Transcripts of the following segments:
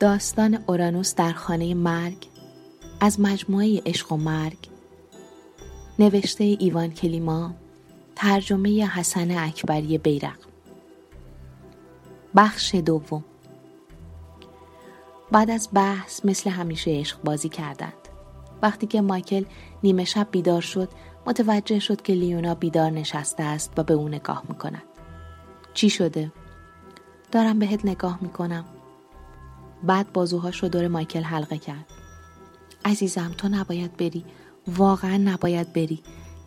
داستان اورانوس در خانه مرگ از مجموعه عشق و مرگ. نوشته ایوان کلیما ترجمه حسن اکبری بیرق بخش دوم. بعد از بحث مثل همیشه عشق بازی کردند. وقتی که مایکل نیمه شب بیدار شد متوجه شد که لیونا بیدار نشسته است و به او نگاه می‌کند. چی شده؟ دارم بهت نگاه می‌کنم. بعد بازوهاش رو دور مایکل حلقه کرد. عزیزم تو نباید بری. واقعا نباید بری.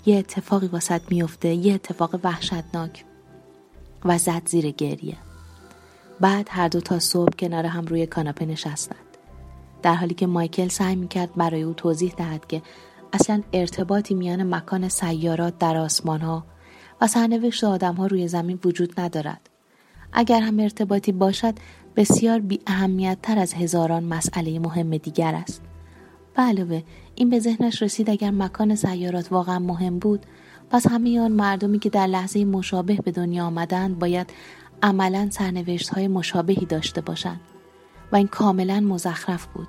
یه اتفاقی واسط میفته یه اتفاق وحشتناک. و زد زیر گریه. بعد هر دو تا صبح کنار هم روی کاناپه نشستند. در حالی که مایکل سعی می‌کرد برای او توضیح دهد که اصلا ارتباطی میان مکان سیارات در آسمان ها و سرنوشت آدم ها روی زمین وجود ندارد. اگر هم ارتباطی باشد بسیار بی اهمیت تر از هزاران مسئله مهم دیگر است. به علاوه این به ذهنش رسید اگر مکان سیارات واقعا مهم بود. پس همه آن مردمی که در لحظه مشابه به دنیا آمدند باید عملا سرنوشت های مشابهی داشته باشند و این کاملا مزخرف بود.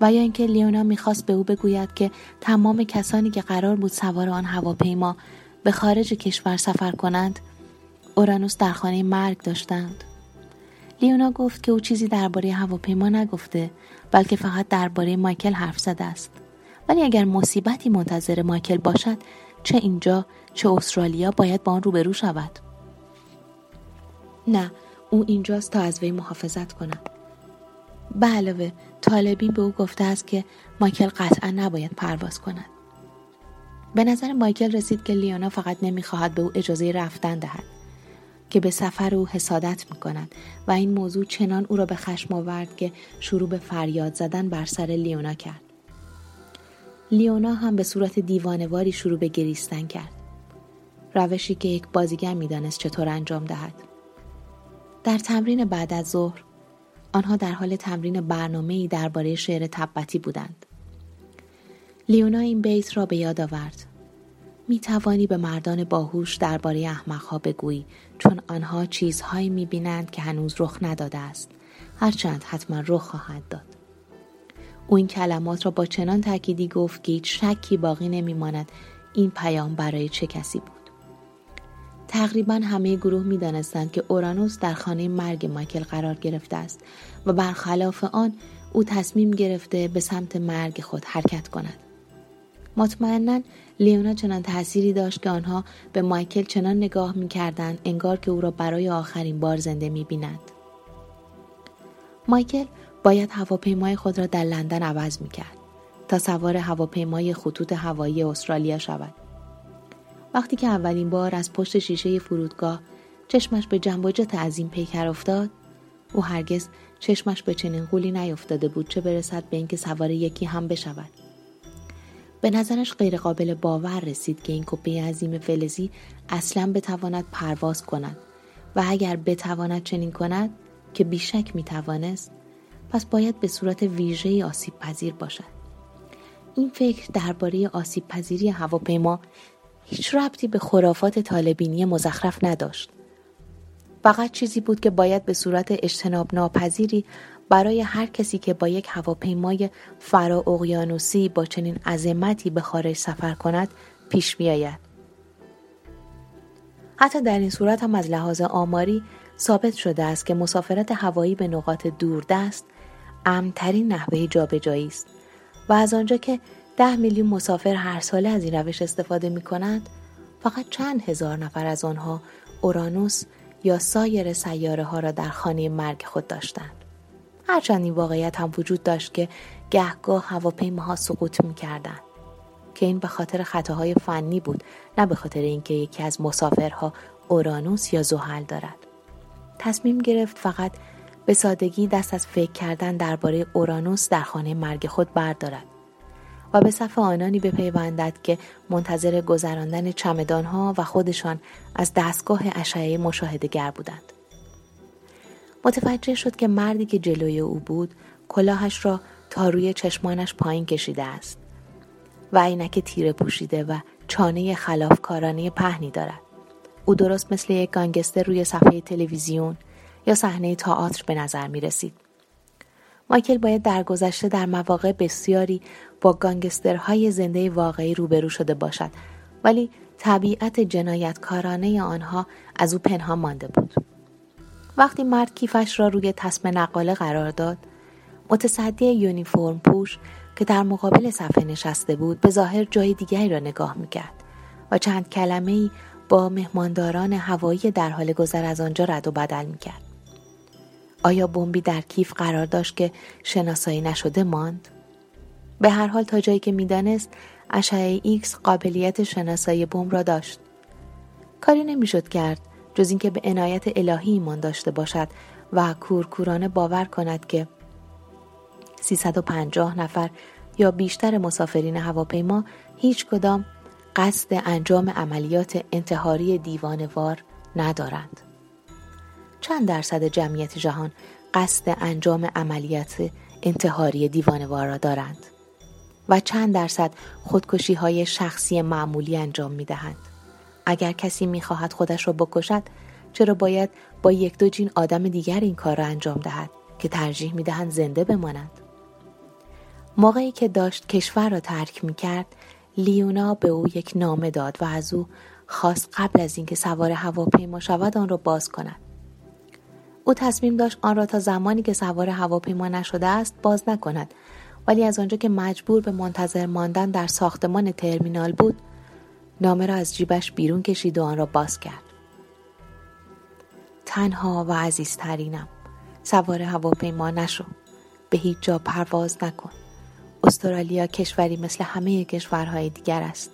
و یا اینکه لیونا می‌خواست به او بگوید که تمام کسانی که قرار بود سوار آن هواپیما به خارج کشور سفر کنند اورانوس در خانه مرگ داشتند. لیونا گفت که او چیزی درباره هواپیما نگفته بلکه فقط درباره مایکل حرف زده است. ولی اگر مصیبتی منتظر مایکل باشد چه اینجا چه استرالیا باید با آن روبرو شود. نه او اینجاست تا از وی محافظت کنم به علاوه طالبین به او گفته است که مایکل قطعا نباید پرواز کند. به نظر مایکل رسید که لیونا فقط نمی‌خواهد به او اجازه رفتن دهد. که به سفر او حسادت می کند و این موضوع چنان او را به خشم آورد که شروع به فریاد زدن بر سر لیونا کرد. لیونا هم به صورت دیوانواری شروع به گریستن کرد. روشی که یک بازیگر می‌دانست چطور انجام دهد. در تمرین بعد از ظهر آنها در حال تمرین برنامه‌ای درباره شعر تبتی بودند. لیونا این بیت را به یاد آورد. می توانی به مردان باهوش درباره احمقها بگویی چون آنها چیزهایی می بینند که هنوز رخ نداده است. هرچند حتما رخ خواهد داد. او این کلمات را با چنان تأکیدی گفت که هیچ شکی باقی نمیماند این پیام برای چه کسی بود. تقریبا همه گروه می دانستند که اورانوس در خانه مرگ مایکل قرار گرفته است و برخلاف آن او تصمیم گرفته به سمت مرگ خود حرکت کند. مطمئنا لیونا چنان تأثیری داشت که آنها به مایکل چنان نگاه می‌کردند انگار که او را برای آخرین بار زنده می‌بینند مایکل باید هواپیمای خود را در لندن عوض می‌کرد تا سوار هواپیمای خطوط هوایی استرالیا شود. وقتی که اولین بار از پشت شیشه فرودگاه چشمش به جنب و جت از این پیکر افتاد او هرگز چشمش به چنین قولی نیفتاده بود چه برسد به اینکه سوار یکی هم بشود. به نظرش غیرقابل باور رسید که این کپه عظیم فلزی اصلا بتواند پرواز کند و اگر بتواند چنین کند که بیشک می‌توانست پس باید به صورت ویژه آسیب پذیر باشد. این فکر درباره آسیب پذیری هواپیما هیچ ربطی به خرافات طالبینی مزخرف نداشت. فقط چیزی بود که باید به صورت اجتناب ناپذیری برای هر کسی که با یک هواپیمای فرا اقیانوسی با چنین عظمتی به خارج سفر کند پیش بیاید. حتی در این صورت هم از لحاظ آماری ثابت شده است که مسافرت هوایی به نقاط دوردست امترین نحوه جابجایی است و از آنجا که ده میلیون مسافر هر ساله از این روش استفاده می کنند فقط چند هزار نفر از آنها اورانوس یا سایر سیاره ها را در خانه مرگ خود داشتند. هرچند این واقعیت هم وجود داشت که گهگاه هواپیماها سقوط می‌کردند که این به خاطر خطاهای فنی بود نه به خاطر اینکه یکی از مسافرها اورانوس یا زحل دارد تصمیم گرفت فقط به سادگی دست از فکر کردن درباره اورانوس در خانه مرگ خود بردارد و به صف آنانی بپیوندد که منتظر گذراندن چمدانها و خودشان از دستگاه اشعه مشاهده بودند. متوجه شد که مردی که جلوی او بود کلاهش را تا روی چشمانش پایین کشیده است و عینک تیره پوشیده و چانه خلافکارانه پهنی دارد او درست مثل یک گانگستر روی صفحه تلویزیون یا صحنه تئاتر به نظر می رسید. مایکل باید در گذشته در مواقع بسیاری با گانگسترهای زنده واقعی روبرو شده باشد. ولی طبیعت جنایتکارانه آنها از او پنهان مانده بود. وقتی مرد کیفش را روی تسم نقاله قرار داد متصدی یونیفرم پوش که در مقابل صفحه نشسته بود به ظاهر جای دیگری را نگاه می‌کرد و چند کلمه ای با مهمانداران هوایی در حال گذر از آنجا رد و بدل می‌کرد. آیا بمبی در کیف قرار داشت که شناسایی نشده ماند؟ به هر حال تا جایی که می‌دانست اشعه ایکس قابلیت شناسایی بمب را داشت کاری نمی‌شد کرد جز اینکه به عنایت الهی ایمان داشته باشد و کورکورانه باور کند که 350 نفر یا بیشتر مسافرین هواپیما هیچ کدام قصد انجام عملیات انتحاری دیوانوار ندارند. چند درصد جمعیت جهان قصد انجام عملیات انتحاری دیوانوار را دارند و چند درصد خودکشی های شخصی معمولی انجام می دهند. اگر کسی می خواهد خودش را بکشد چرا باید با یک دو جین آدم دیگر این کار را انجام دهد که ترجیح می دهند زنده بمانند؟ موقعی که داشت کشور را ترک می کرد لیونا به او یک نامه داد و از او خواست قبل از اینکه سوار هواپیما شود آن را باز کند او تصمیم داشت آن را تا زمانی که سوار هواپیما نشده است باز نکند ولی از آنجا که مجبور به منتظر ماندن در ساختمان ترمینال بود نامه را از جیبش بیرون کشید و آن را باز کرد تنها و عزیزترینم سوار هواپیما نشو به هیچ جا پرواز نکن استرالیا کشوری مثل همه کشورهای دیگر است.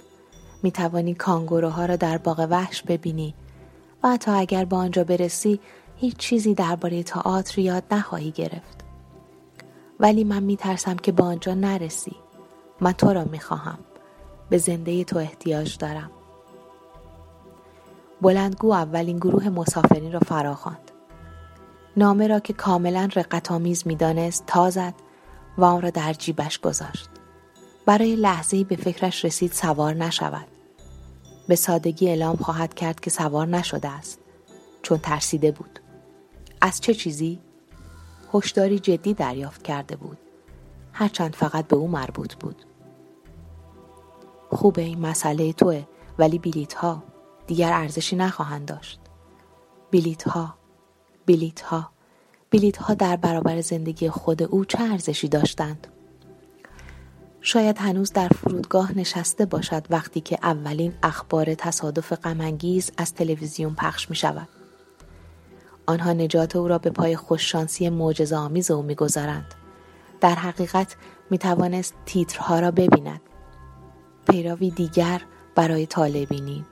می توانی کانگوروها را در باغ وحش ببینی و حتی اگر به آنجا برسی هیچ چیزی درباره تئاتر یاد نخواهی گرفت. ولی من می ترسم که به آنجا نرسی. من تو را می خواهم. به زنده تو احتیاج دارم. بلندگو اولین گروه مسافرین را فراخواند. نامه را که کاملا رقتآمیز می‌دانست تا زد و آن را در جیبش گذاشت. برای لحظه‌ای به فکرش رسید سوار نشود. به سادگی اعلام خواهد کرد که سوار نشده است چون ترسیده بود. از چه چیزی؟ هشداری جدی دریافت کرده بود. هرچند فقط به او مربوط بود. خوبه این مسئله توه ولی بیلیت ها دیگر ارزشی نخواهند داشت. بیلیت ها بیلیت ها بلیت ها در برابر زندگی خود او چه ارزشی داشتند؟ شاید هنوز در فرودگاه نشسته باشد وقتی که اولین اخبار تصادف غمانگیز از تلویزیون پخش می شود. آنها نجات او را به پای خوششانسی معجزه آمیز او می‌گذارند. در حقیقت می توانست تیترها را ببیند. پیراوی دیگر برای طالبینی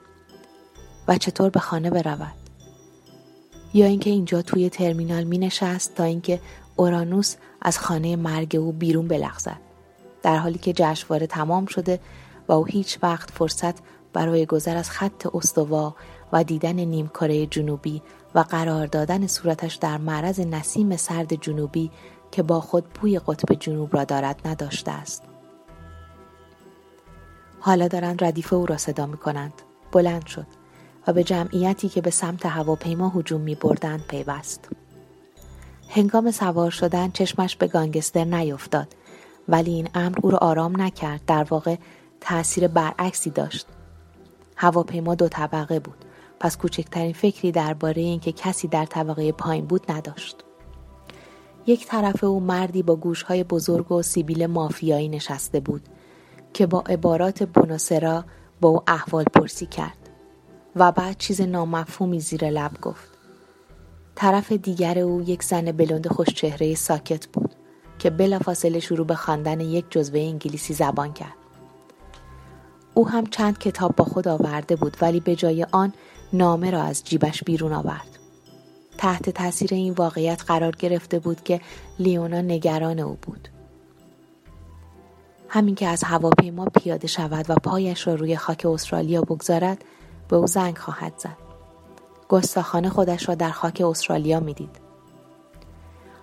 و چطور به خانه برود. یا اینکه اینجا توی ترمینال می نشست تا اینکه اورانوس از خانه مرگ او بیرون بلغزد در حالی که جشنواره تمام شده و او هیچ وقت فرصت برای گذر از خط استوا و دیدن نیمکره جنوبی و قرار دادن صورتش در معرض نسیم سرد جنوبی که با خود بوی قطب جنوب را دارد نداشته است. حالا دارند ردیف او را صدا می کنند. بلند شد. و به جمعیتی که به سمت هواپیما هجوم می بردند پیوست. هنگام سوار شدن چشمش به گانگستر نیفتاد ولی این امر او را آرام نکرد در واقع تأثیر برعکسی داشت هواپیما دو طبقه بود پس کوچکترین فکری درباره اینکه کسی در طبقه پایین بود نداشت یک طرف او مردی با گوشهای بزرگ و سیبیل مافیایی نشسته بود که با عبارات بونوسرا با او احوال پرسی کرد و بعد چیز نامفهومی زیر لب گفت. طرف دیگر او یک زن بلند خوشچهره ساکت بود که بلافاصله شروع به خواندن یک جزوه انگلیسی زبان کرد. او هم چند کتاب با خود آورده بود ولی به جای آن نامه را از جیبش بیرون آورد. تحت تاثیر این واقعیت قرار گرفته بود که لیونا نگران او بود. همین که از هواپیما پیاده شود و پایش را روی خاک استرالیا بگذارد به او زنگ خواهد زد. گستاخانه خودش را در خاک استرالیا می‌دید.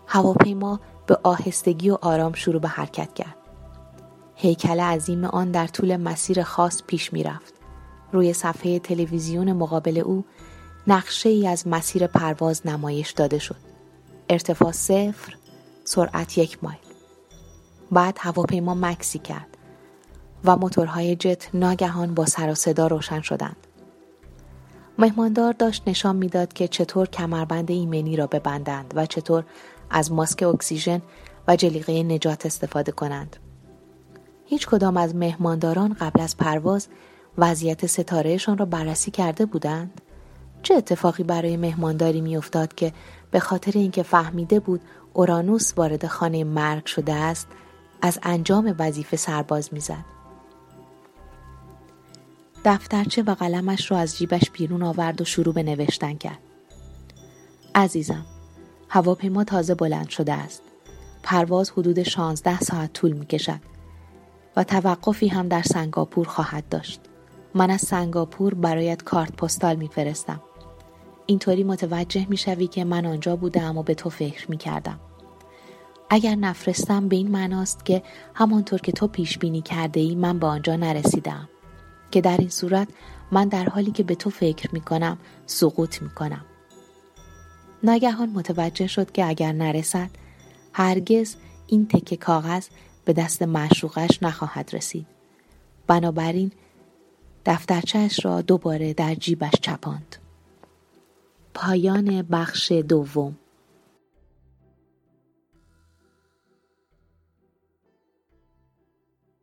هواپیما به آهستگی و آرام شروع به حرکت کرد. هیکل عظیم آن در طول مسیر خاص پیش می رفت. روی صفحه تلویزیون مقابل او نقشه ای از مسیر پرواز نمایش داده شد. ارتفاع صفر، سرعت یک مایل بعد هواپیما مکسی کرد و موتورهای جت ناگهان با سر و صدا روشن شدند مهماندار داشت نشان می‌داد که چطور کمربند ایمنی را ببندند و چطور از ماسک اکسیژن و جلیقه نجات استفاده کنند. هیچ کدام از مهمانداران قبل از پرواز وضعیت ستارهشان را بررسی کرده بودند؟ چه اتفاقی برای مهمانداری میافتاد که به خاطر اینکه فهمیده بود اورانوس وارد خانه مرگ شده است از انجام وظیفه سرباز می‌زد؟ دفترچه و قلمش را از جیبش بیرون آورد و شروع به نوشتن کرد. عزیزم هواپیما تازه بلند شده است. پرواز حدود 16 ساعت طول می کشد و توقفی هم در سنگاپور خواهد داشت. من از سنگاپور برایت کارت پستال میفرستم اینطوری متوجه می‌شوی که من آنجا بودم و به تو فکر می کردم. اگر نفرستم به این معناست که همانطور که تو پیش بینی کرده ای من به آنجا نرسیدم که در این صورت من در حالی که به تو فکر می کنم سقوط می کنم. ناگهان متوجه شد که اگر نرسد هرگز این تکه کاغذ به دست معشوقش نخواهد رسید. بنابراین دفترچهش را دوباره در جیبش چپاند. پایان بخش دوم